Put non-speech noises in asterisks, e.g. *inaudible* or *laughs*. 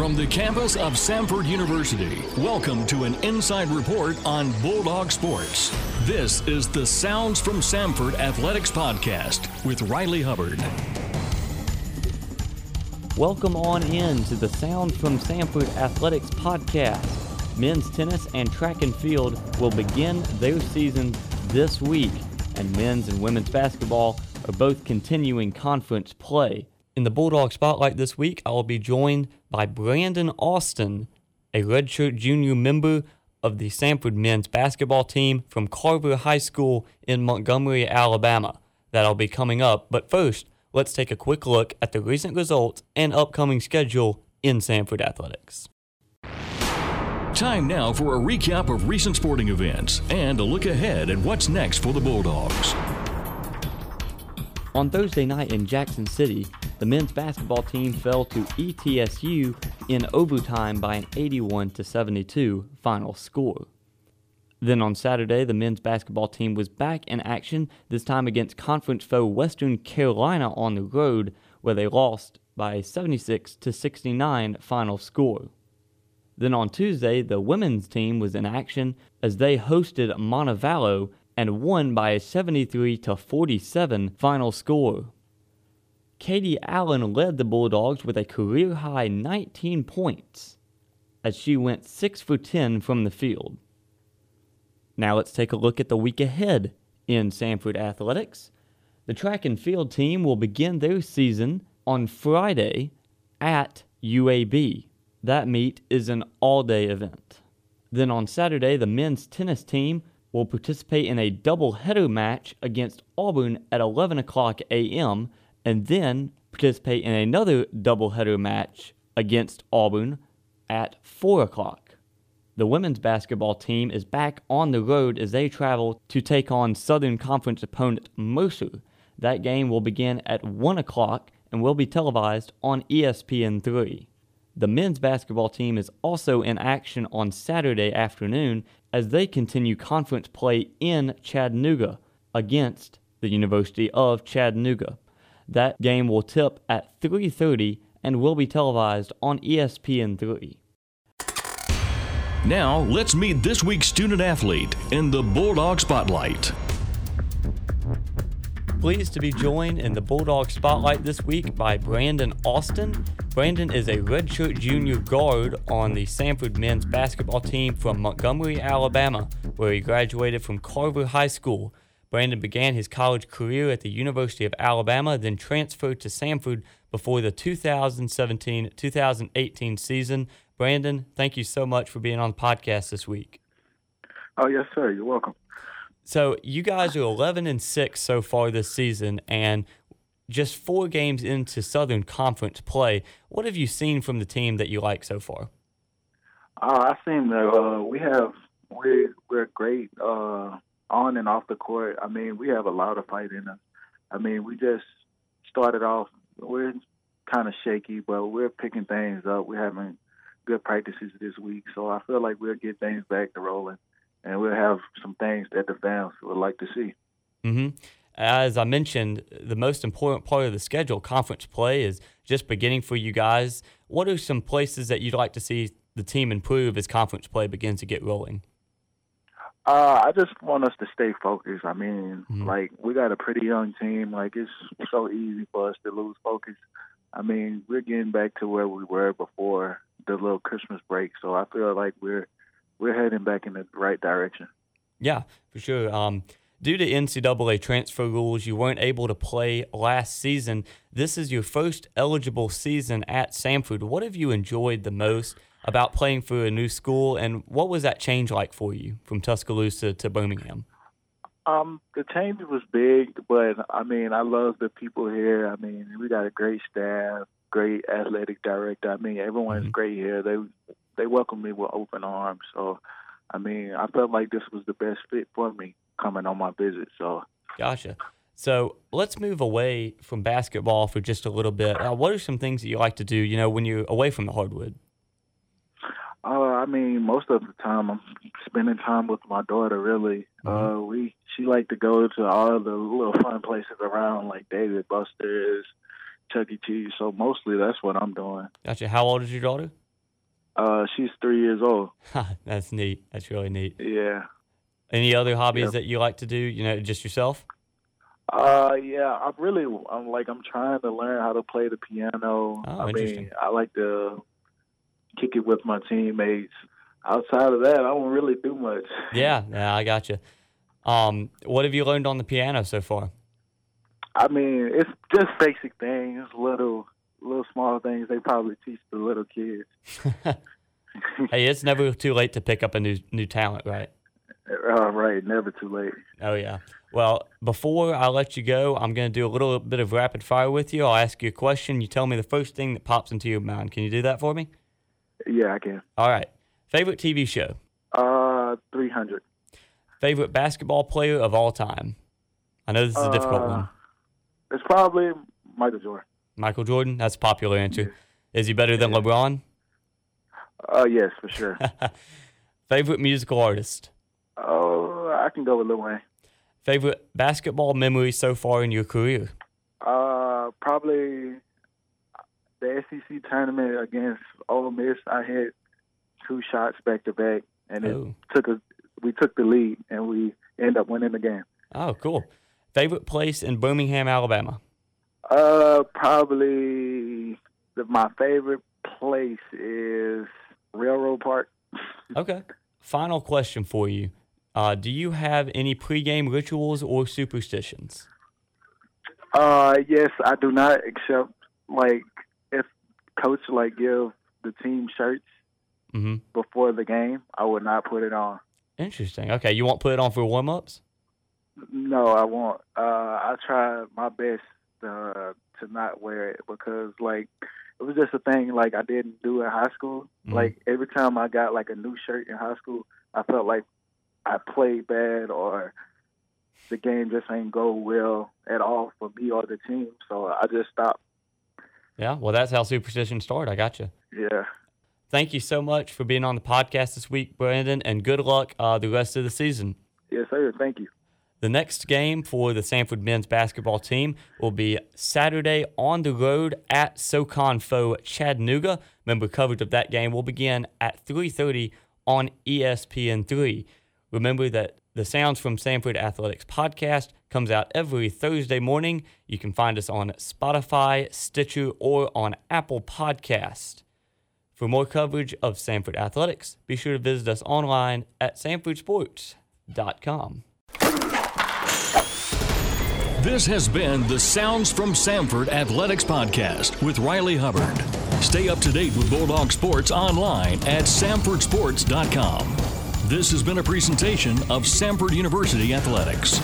From the campus of Samford University, welcome to an inside report on Bulldog Sports. This is the Sounds from Samford Athletics Podcast with Riley Hubbard. Welcome on in to the Sounds from Samford Athletics Podcast. Men's tennis and track and field will begin their season this week, and men's and women's basketball are both continuing conference play. In the Bulldog Spotlight this week, I will be joined by Brandon Austin, a redshirt junior member of the Samford men's basketball team from Carver High School in Montgomery, Alabama. That'll be coming up. But first, let's take a quick look at the recent results and upcoming schedule in Samford Athletics. Time now for a recap of recent sporting events and a look ahead at what's next for the Bulldogs. On Thursday night in Johnson City, the men's basketball team fell to ETSU in overtime by an 81 to 72 final score. Then on Saturday, the men's basketball team was back in action, this time against conference foe Western Carolina on the road, where they lost by a 76 69 final score. Then on Tuesday, the women's team was in action as they hosted Montevallo and won by a 73 to 47 final score. Katie Allen led the Bulldogs with a career high 19 points as she went 6 for 10 from the field. Now let's take a look at the week ahead in Samford Athletics. The track and field team will begin their season on Friday at UAB. That meet is an all day event. Then on Saturday, the men's tennis team will participate in a double-header match against Auburn at 11 o'clock a.m. and then participate in another double-header match against Auburn at 4 o'clock. The women's basketball team is back on the road as they travel to take on Southern Conference opponent Mercer. That game will begin at 1 o'clock and will be televised on ESPN3. The men's basketball team is also in action on Saturday afternoon as they continue conference play in Chattanooga against the University of Chattanooga. That game will tip at 3:30 and will be televised on ESPN3. Now, let's meet this week's student athlete in the Bulldog Spotlight. Pleased to be joined in the Bulldog Spotlight this week by Brandon Austin. Brandon is a redshirt junior guard on the Samford men's basketball team from Montgomery, Alabama, where he graduated from Carver High School. Brandon began his college career at the University of Alabama, then transferred to Samford before the 2017 2018 season. Brandon, thank you so much for being on the podcast this week. Oh, yes, sir. You're welcome. So you guys are 11 and 6 so far this season and just 4 games into Southern Conference play. What have you seen from the team that you like so far? Uh, I've seen that uh, we have we're we're great uh, on and off the court. I mean, we have a lot of fight in us. I mean, we just started off we're kind of shaky, but we're picking things up. We're having good practices this week, so I feel like we'll get things back to rolling and we'll have some things that the fans would like to see. Mm-hmm. As I mentioned, the most important part of the schedule, conference play, is just beginning for you guys. What are some places that you'd like to see the team improve as conference play begins to get rolling? Uh, I just want us to stay focused. I mean, mm-hmm. like we got a pretty young team. Like it's so easy for us to lose focus. I mean, we're getting back to where we were before the little Christmas break. So I feel like we're we're heading back in the right direction. Yeah, for sure. Um, due to NCAA transfer rules, you weren't able to play last season. This is your first eligible season at Samford. What have you enjoyed the most about playing for a new school, and what was that change like for you from Tuscaloosa to Birmingham? Um, the change was big, but I mean, I love the people here. I mean, we got a great staff, great athletic director. I mean, everyone's mm-hmm. great here. They they welcomed me with open arms. So, I mean, I felt like this was the best fit for me coming on my visit. So, gotcha. So let's move away from basketball for just a little bit. Uh, what are some things that you like to do? You know, when you're away from the hardwood. Uh, I mean, most of the time I'm spending time with my daughter. Really, mm-hmm. uh, we she like to go to all the little fun places around, like Dave & Buster's, Chuck E. Cheese. So mostly that's what I'm doing. Gotcha. How old is your daughter? Uh, she's three years old. *laughs* That's neat. That's really neat. Yeah. Any other hobbies Yep. that you like to do? You know, just yourself? Uh, yeah, I'm really, I'm like, I'm trying to learn how to play the piano. Oh, I interesting. mean, I like to kick it with my teammates. Outside of that, I don't really do much. *laughs* Yeah, yeah, I got you. Um, what have you learned on the piano so far? I mean, it's just basic things, little, little small things. They probably teach the little kids. *laughs* hey, it's never too late to pick up a new new talent, right? Uh, *laughs* right, never too late. Oh yeah. Well, before I let you go, I'm going to do a little bit of rapid fire with you. I'll ask you a question. You tell me the first thing that pops into your mind. Can you do that for me? Yeah, I can. All right. Favorite TV show? Uh, 300. Favorite basketball player of all time? I know this is a difficult Uh, one. It's probably Michael Jordan. Michael Jordan. That's a popular answer. Is he better than LeBron? Uh, yes, for sure. *laughs* Favorite musical artist? Oh, I can go with Lil Wayne. Favorite basketball memory so far in your career? Uh, probably the SEC tournament against Ole Miss. I hit two shots back to back, and it Oh. took a. We took the lead, and we end up winning the game. Oh, cool. Favorite place in Birmingham, Alabama? Uh, probably the, my favorite place is Railroad Park. *laughs* Okay. Final question for you. Uh, do you have any pregame rituals or superstitions? Uh, yes, I do not accept like if coach like give the team shirts Mm-hmm. before the game, I would not put it on. Interesting. Okay, you won't put it on for warm ups? No, I won't. Uh, I try my best uh, to not wear it because, like, it was just a thing like I didn't do in high school. Mhm. Like every time I got like a new shirt in high school, I felt like I played bad or the game just ain't go well at all for me or the team. So I just stopped. Yeah, well, that's how superstition started. I got you. Yeah. Thank you so much for being on the podcast this week, Brandon, and good luck uh, the rest of the season. Yes, sir. Thank you. The next game for the Samford men's basketball team will be Saturday on the road at SoCon foe Chattanooga. Member coverage of that game will begin at 3:30 on E ESPN3. Remember that the Sounds from Samford Athletics podcast comes out every Thursday morning. You can find us on Spotify, Stitcher, or on Apple Podcast. For more coverage of Samford Athletics, be sure to visit us online at samfordsports.com. This has been the Sounds from Samford Athletics Podcast with Riley Hubbard. Stay up to date with Bulldog Sports online at samfordsports.com. This has been a presentation of Samford University Athletics.